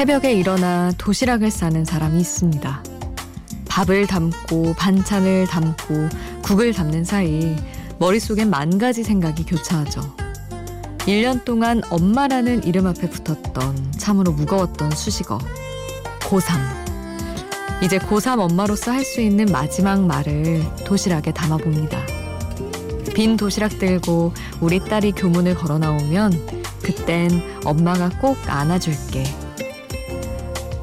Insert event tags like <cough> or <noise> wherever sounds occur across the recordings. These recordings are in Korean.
새벽에 일어나 도시락을 싸는 사람이 있습니다. 밥을 담고 반찬을 담고 국을 담는 사이 머릿속엔 만 가지 생각이 교차하죠. 1년 동안 엄마라는 이름 앞에 붙었던 참으로 무거웠던 수식어. 고3. 이제 고3 엄마로서 할 수 있는 마지막 말을 도시락에 담아봅니다. 빈 도시락 들고 우리 딸이 교문을 걸어 나오면 그땐 엄마가 꼭 안아줄게.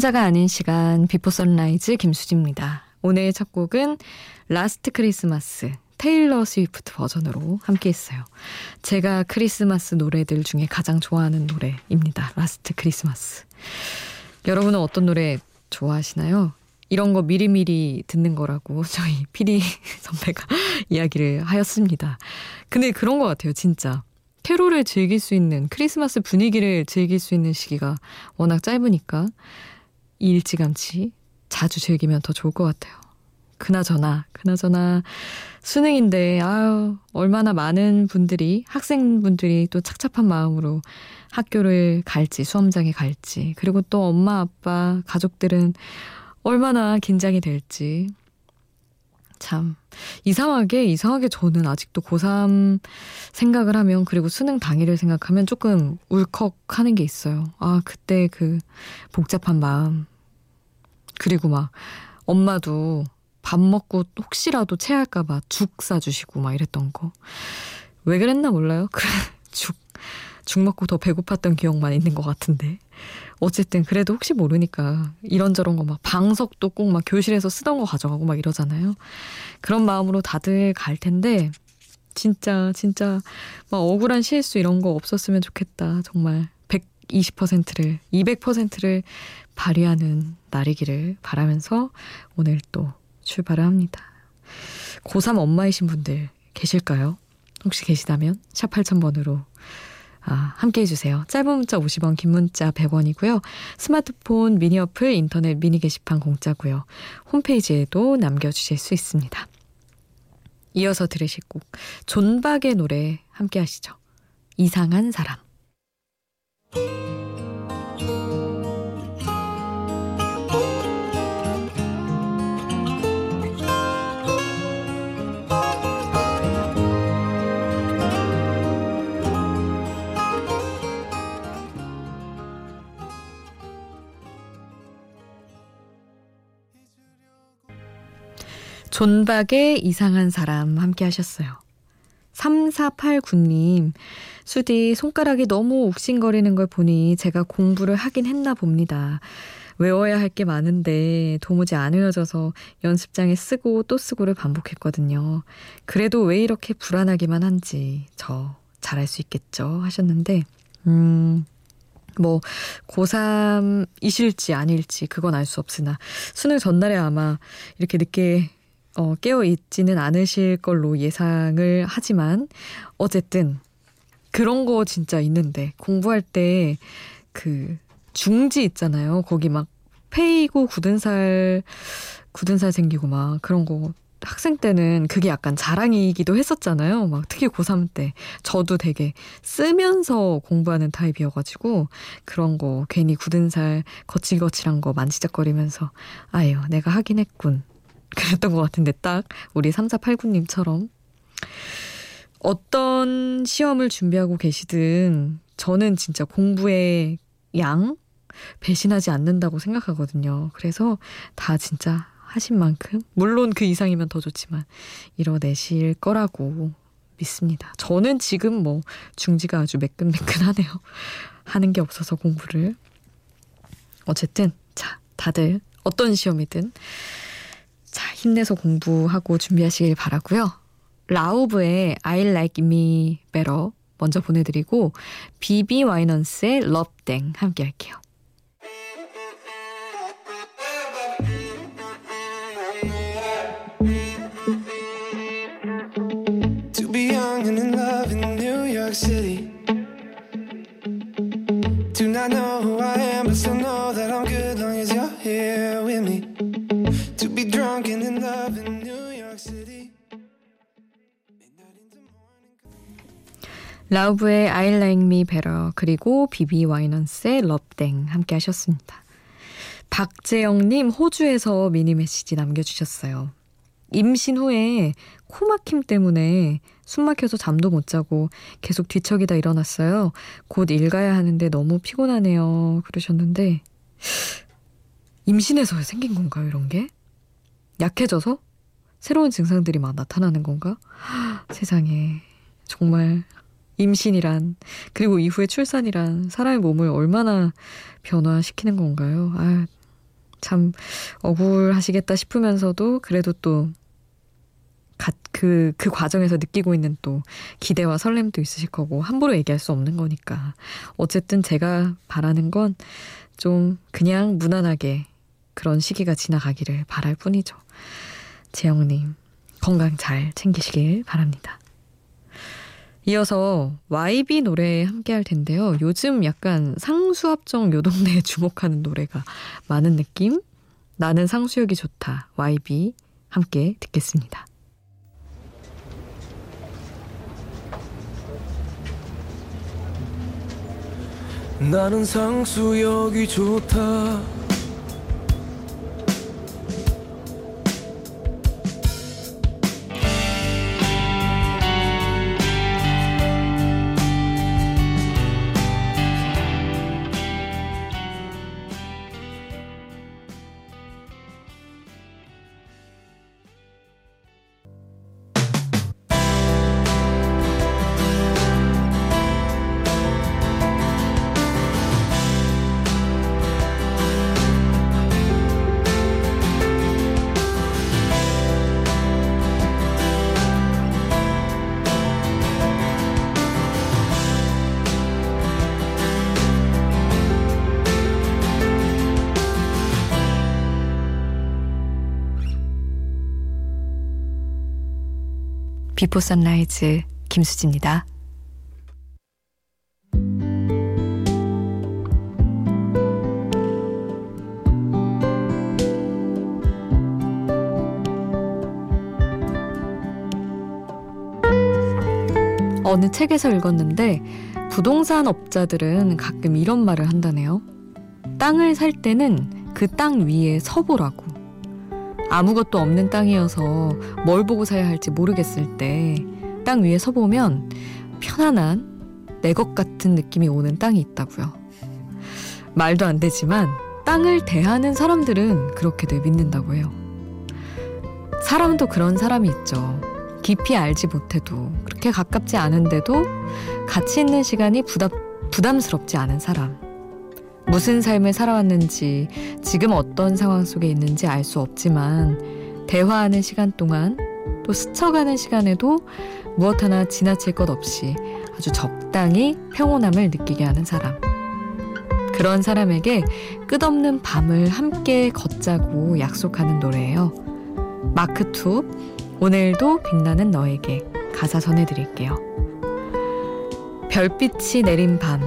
혼자가 아닌 시간 Before Sunrise 김수지입니다. 오늘 첫 곡은 Last Christmas 테일러 스위프트 버전으로 함께 했어요. 제가 크리스마스 노래들 중에 가장 좋아하는 노래입니다. Last Christmas. 여러분은 어떤 노래 좋아하시나요? 이런 거 미리미리 듣는 거라고 <laughs> 저희 피디 <laughs> 선배가 <laughs> 이야기를 하였습니다. 근데 그런 것 같아요, 진짜. 캐롤을 즐길 수 있는 크리스마스 분위기를 즐길 수 있는 시기가 워낙 짧으니까 일찌감치 자주 즐기면 더 좋을 것 같아요. 그나저나, 그나저나, 수능인데, 아유, 얼마나 많은 분들이, 학생분들이 또 착잡한 마음으로 학교를 갈지, 수험장에 갈지, 그리고 또 엄마, 아빠, 가족들은 얼마나 긴장이 될지. 참, 이상하게, 이상하게 저는 아직도 고3 생각을 하면, 그리고 수능 당일을 생각하면 조금 울컥 하는 게 있어요. 아, 그때 그 복잡한 마음. 그리고 막 엄마도 밥 먹고 혹시라도 체할까봐 죽 싸주시고 막 이랬던 거. 왜 그랬나 몰라요? <laughs> 죽, 죽 먹고 더 배고팠던 기억만 있는 것 같은데. 어쨌든 그래도 혹시 모르니까 이런저런 거 막 방석도 꼭 막 교실에서 쓰던 거 가져가고 막 이러잖아요. 그런 마음으로 다들 갈 텐데 진짜 진짜 막 억울한 실수 이런 거 없었으면 좋겠다. 정말 120%를 200%를 발휘하는 날이기를 바라면서 오늘 또 출발을 합니다. 고3 엄마이신 분들 계실까요? 혹시 계시다면 샵 8000번으로 아, 함께 해주세요. 짧은 문자 50원, 긴 문자 100원이고요. 스마트폰 미니 어플, 인터넷 미니 게시판 공짜고요. 홈페이지에도 남겨주실 수 있습니다. 이어서 들으실 곡 존박의 노래 함께 하시죠. 이상한 사람. 존박의 이상한 사람 함께 하셨어요. 3489님, 수디 손가락이 너무 욱신거리는 걸 보니 제가 공부를 하긴 했나 봅니다. 외워야 할 게 많은데 도무지 안 외워져서 연습장에 쓰고 또 쓰고를 반복했거든요. 그래도 왜 이렇게 불안하기만 한지 저 잘할 수 있겠죠 하셨는데 음. 뭐 고3이실지 아닐지 그건 알 수 없으나 수능 전날에 아마 이렇게 늦게 어, 깨어 있지는 않으실 걸로 예상을 하지만 어쨌든 그런 거 진짜 있는데 공부할 때 그 중지 있잖아요. 거기 막 페이고 굳은 살 굳은 살 생기고 막 그런 거 학생 때는 그게 약간 자랑이기도 했었잖아요. 막 특히 고3 때 저도 되게 쓰면서 공부하는 타입이어가지고 그런 거 괜히 굳은 살 거칠거칠한 거 만지작거리면서 아유 내가 하긴 했군 그랬던 것 같은데 딱 우리 3489님처럼 어떤 시험을 준비하고 계시든 저는 진짜 공부의 양 배신하지 않는다고 생각하거든요. 그래서 다 진짜 하신 만큼 물론 그 이상이면 더 좋지만 이뤄내실 거라고 믿습니다. 저는 지금 뭐 중지가 아주 매끈매끈하네요. <laughs> 하는 게 없어서 공부를 어쨌든 자 다들 어떤 시험이든 자, 힘내서 공부하고 준비하시길 바라고요. 라우브의 I Like Me Better 먼저 보내드리고 비비 와이넌스의 럽땡 함께 할게요. 라우브의 I Like Me Better 그리고 비비 와이넌스의 럽땡 함께 하셨습니다. 박재영님 호주에서 미니 메시지 남겨주셨어요. 임신 후에 코 막힘 때문에 숨 막혀서 잠도 못 자고 계속 뒤척이다 일어났어요. 곧 일 가야 하는데 너무 피곤하네요. 그러셨는데 임신해서 생긴 건가요, 이런 게? 약해져서? 새로운 증상들이 막 나타나는 건가? 세상에 정말 임신이란 그리고 이후에 출산이란 사람의 몸을 얼마나 변화시키는 건가요? 아, 참 억울하시겠다 싶으면서도 그래도 또 그, 그 과정에서 느끼고 있는 또 기대와 설렘도 있으실 거고, 함부로 얘기할 수 없는 거니까. 어쨌든 제가 바라는 건 좀 그냥 무난하게 그런 시기가 지나가기를 바랄 뿐이죠. 재영님, 건강 잘 챙기시길 바랍니다. 이어서 YB 노래 함께 할 텐데요. 요즘 약간 상수합정 요동네에 <laughs> 주목하는 노래가 많은 느낌? 나는 상수역이 좋다. YB 함께 듣겠습니다. 나는 상수역이 좋다. Before Sunrise 김수지입니다. 어느 책에서 읽었는데 부동산 업자들은 가끔 이런 말을 한다네요. 땅을 살 때는 그 땅 위에 서보라고. 아무것도 없는 땅이어서 뭘 보고 사야 할지 모르겠을 때 땅 위에 서보면 편안한 내 것 같은 느낌이 오는 땅이 있다고요. 말도 안 되지만 땅을 대하는 사람들은 그렇게들 믿는다고 해요. 사람도 그런 사람이 있죠. 깊이 알지 못해도 그렇게 가깝지 않은데도 가치 있는 시간이 부담, 부담스럽지 않은 사람. 무슨 삶을 살아왔는지, 지금 어떤 상황 속에 있는지 알 수 없지만, 대화하는 시간 동안 또 스쳐가는 시간에도 무엇 하나 지나칠 것 없이 아주 적당히 평온함을 느끼게 하는 사람. 그런 사람에게 끝없는 밤을 함께 걷자고 약속하는 노래예요. 마크툽, 오늘도 빛나는 너에게 가사 전해드릴게요. 별빛이 내린 밤,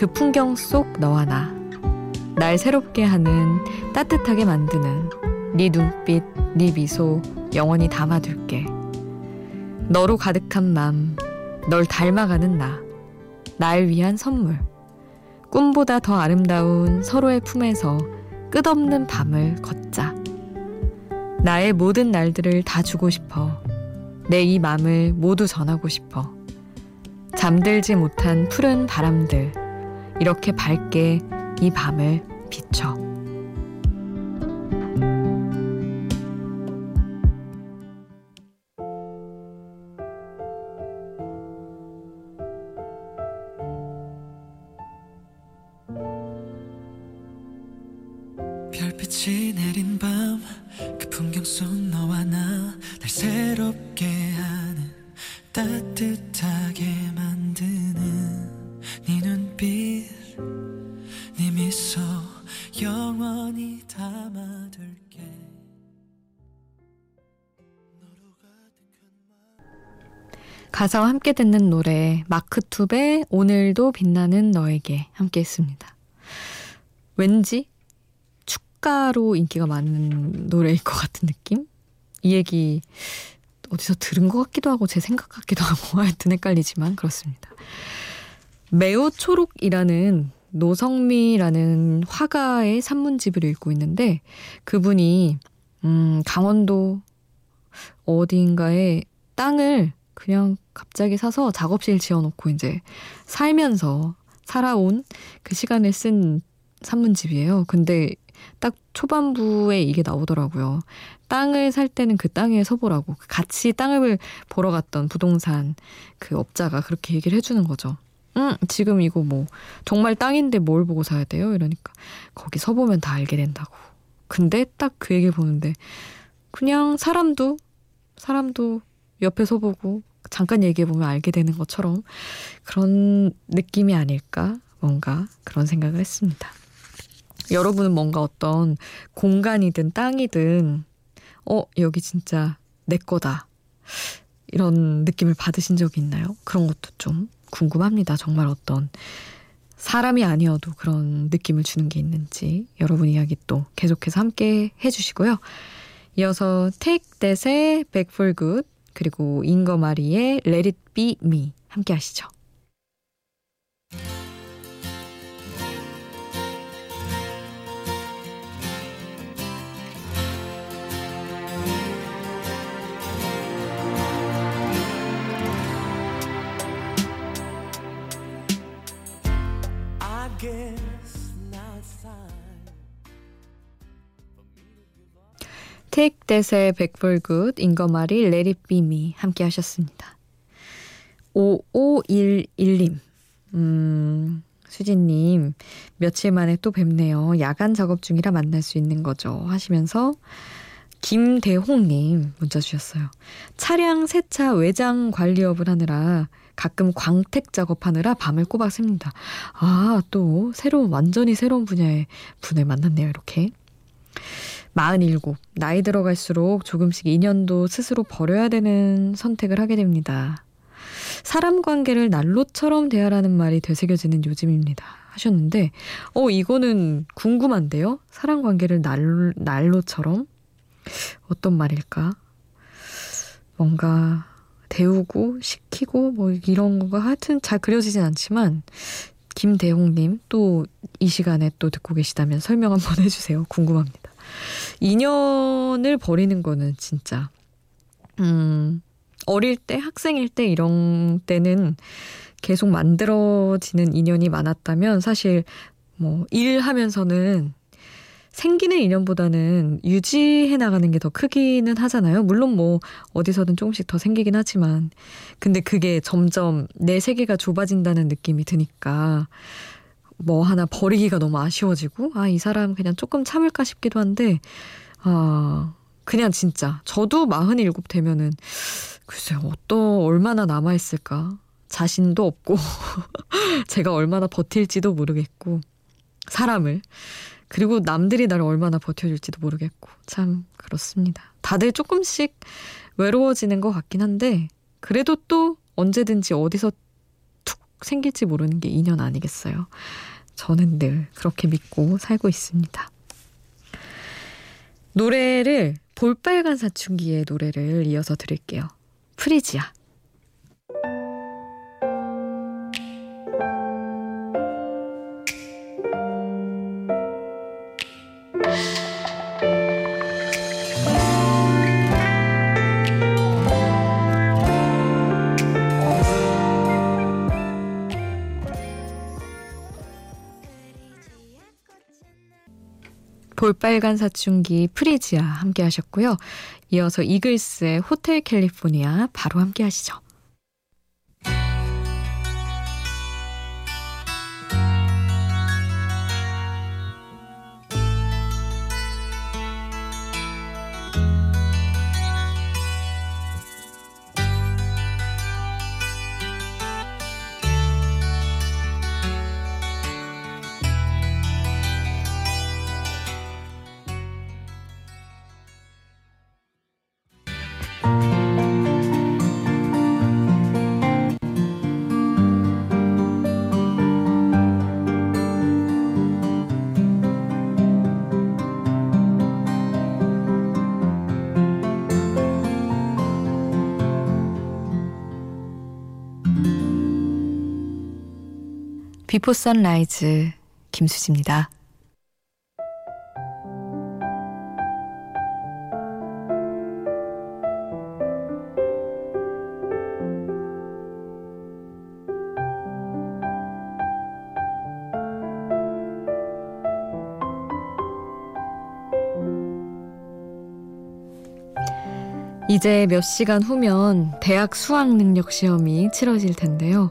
그 풍경 속 너와 나. 날 새롭게 하는 따뜻하게 만드는 네 눈빛, 네 미소 영원히 담아둘게. 너로 가득한 맘, 널 닮아가는 나. 날 위한 선물. 꿈보다 더 아름다운 서로의 품에서 끝없는 밤을 걷자. 나의 모든 날들을 다 주고 싶어. 내 이 맘을 모두 전하고 싶어. 잠들지 못한 푸른 바람들. 이렇게 밝게 이 밤을 비춰. 가사와 함께 듣는 노래 마크투베 오늘도 빛나는 너에게 함께 했습니다. 왠지 축가로 인기가 많은 노래일 것 같은 느낌? 이 얘기 어디서 들은 것 같기도 하고 제 생각 같기도 하고 <laughs> 하여튼 헷갈리지만 그렇습니다. 매우 초록이라는 노성미라는 화가의 산문집을 읽고 있는데 그분이 음 강원도 어딘가에 땅을 그냥 갑자기 사서 작업실 지어놓고 이제 살면서 살아온 그 시간을 쓴 산문집이에요. 근데 딱 초반부에 이게 나오더라고요. 땅을 살 때는 그 땅에 서보라고. 같이 땅을 보러 갔던 부동산 그 업자가 그렇게 얘기를 해주는 거죠. 응, 지금 이거 뭐, 정말 땅인데 뭘 보고 사야 돼요? 이러니까, 거기 서보면 다 알게 된다고. 근데 딱 그 얘기를 보는데, 그냥 사람도, 사람도 옆에 서보고, 잠깐 얘기해 보면 알게 되는 것처럼 그런 느낌이 아닐까? 뭔가 그런 생각을 했습니다. 여러분은 뭔가 어떤 공간이든 땅이든, 어, 여기 진짜 내 거다. 이런 느낌을 받으신 적이 있나요? 그런 것도 좀 궁금합니다. 정말 어떤 사람이 아니어도 그런 느낌을 주는 게 있는지 여러분 이야기 또 계속해서 함께 해주시고요. 이어서 Take That의 Back for Good 그리고 잉거 마리의 Let It Be Me 함께 하시죠. That의 백볼굿, 잉거마리, Me 함께 하셨습니다. 5511님, 음, 수진님, 며칠 만에 또 뵙네요. 야간 작업 중이라 만날 수 있는 거죠. 하시면서 김대홍님 문자 주셨어요. 차량 세차 외장 관리업을 하느라 가끔 광택 작업하느라 밤을 꼬박 셉니다. 아, 또 새로운, 완전히 새로운 분야의 분을 만났네요, 이렇게. 47. 나이 들어갈수록 조금씩 인연도 스스로 버려야 되는 선택을 하게 됩니다. 사람 관계를 난로처럼 대하라는 말이 되새겨지는 요즘입니다. 하셨는데, 어, 이거는 궁금한데요? 사람 관계를 날, 난로처럼? 어떤 말일까? 뭔가 데우고 시키고 뭐 이런 거가 하여튼 잘 그려지진 않지만 김대홍님 또 이 시간에 또 듣고 계시다면 설명 한번 해주세요. 궁금합니다. 인연을 버리는 거는 진짜 음 어릴 때 학생일 때 이런 때는 계속 만들어지는 인연이 많았다면 사실 뭐 일하면서는 생기는 인연보다는 유지해 나가는 게 더 크기는 하잖아요. 물론 뭐 어디서든 조금씩 더 생기긴 하지만 근데 그게 점점 내 세계가 좁아진다는 느낌이 드니까 뭐 하나 버리기가 너무 아쉬워지고 아 이 사람 그냥 조금 참을까 싶기도 한데 아 그냥 진짜 저도 마흔일곱 되면은 글쎄요 어떤 얼마나 남아 있을까 자신도 없고 <laughs> 제가 얼마나 버틸지도 모르겠고 사람을 그리고 남들이 나를 얼마나 버텨줄지도 모르겠고 참 그렇습니다. 다들 조금씩 외로워지는 것 같긴 한데 그래도 또 언제든지 어디서 툭 생길지 모르는 게 인연 아니겠어요. 저는 늘 그렇게 믿고 살고 있습니다. 노래를 볼빨간 사춘기의 노래를 이어서 드릴게요. 프리지아. 볼빨간 사춘기 프리지아 함께 하셨고요. 이어서 이글스의 호텔 캘리포니아 바로 함께 하시죠. 비포 선라이즈 김수지입니다. 이제 몇 시간 후면 대학 수학 능력 시험이 치러질 텐데요.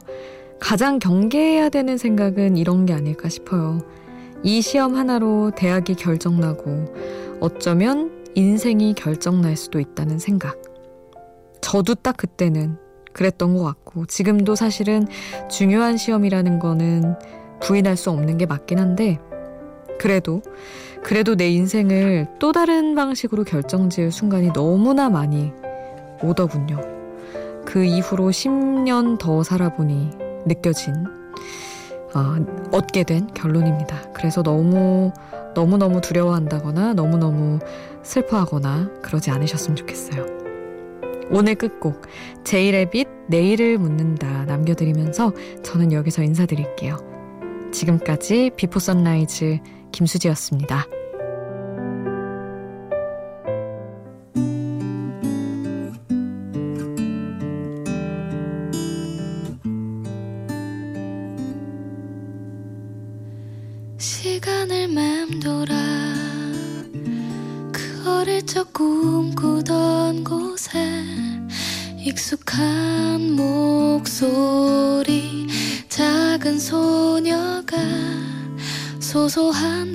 가장 경계해야 되는 생각은 이런 게 아닐까 싶어요. 이 시험 하나로 대학이 결정나고 어쩌면 인생이 결정날 수도 있다는 생각. 저도 딱 그때는 그랬던 것 같고 지금도 사실은 중요한 시험이라는 거는 부인할 수 없는 게 맞긴 한데 그래도 그래도 내 인생을 또 다른 방식으로 결정지을 순간이 너무나 많이 오더군요. 그 이후로 10년 더 살아보니 느껴진, 아, 얻게 된 결론입니다. 그래서 너무, 너무너무 두려워한다거나 너무너무 슬퍼하거나 그러지 않으셨으면 좋겠어요. 오늘 끝곡, 제이레빗, 내일을 묻는다 남겨드리면서 저는 여기서 인사드릴게요. 지금까지 Before Sunrise 김수지였습니다. 익숙한 목소리 작은 소녀가 소소한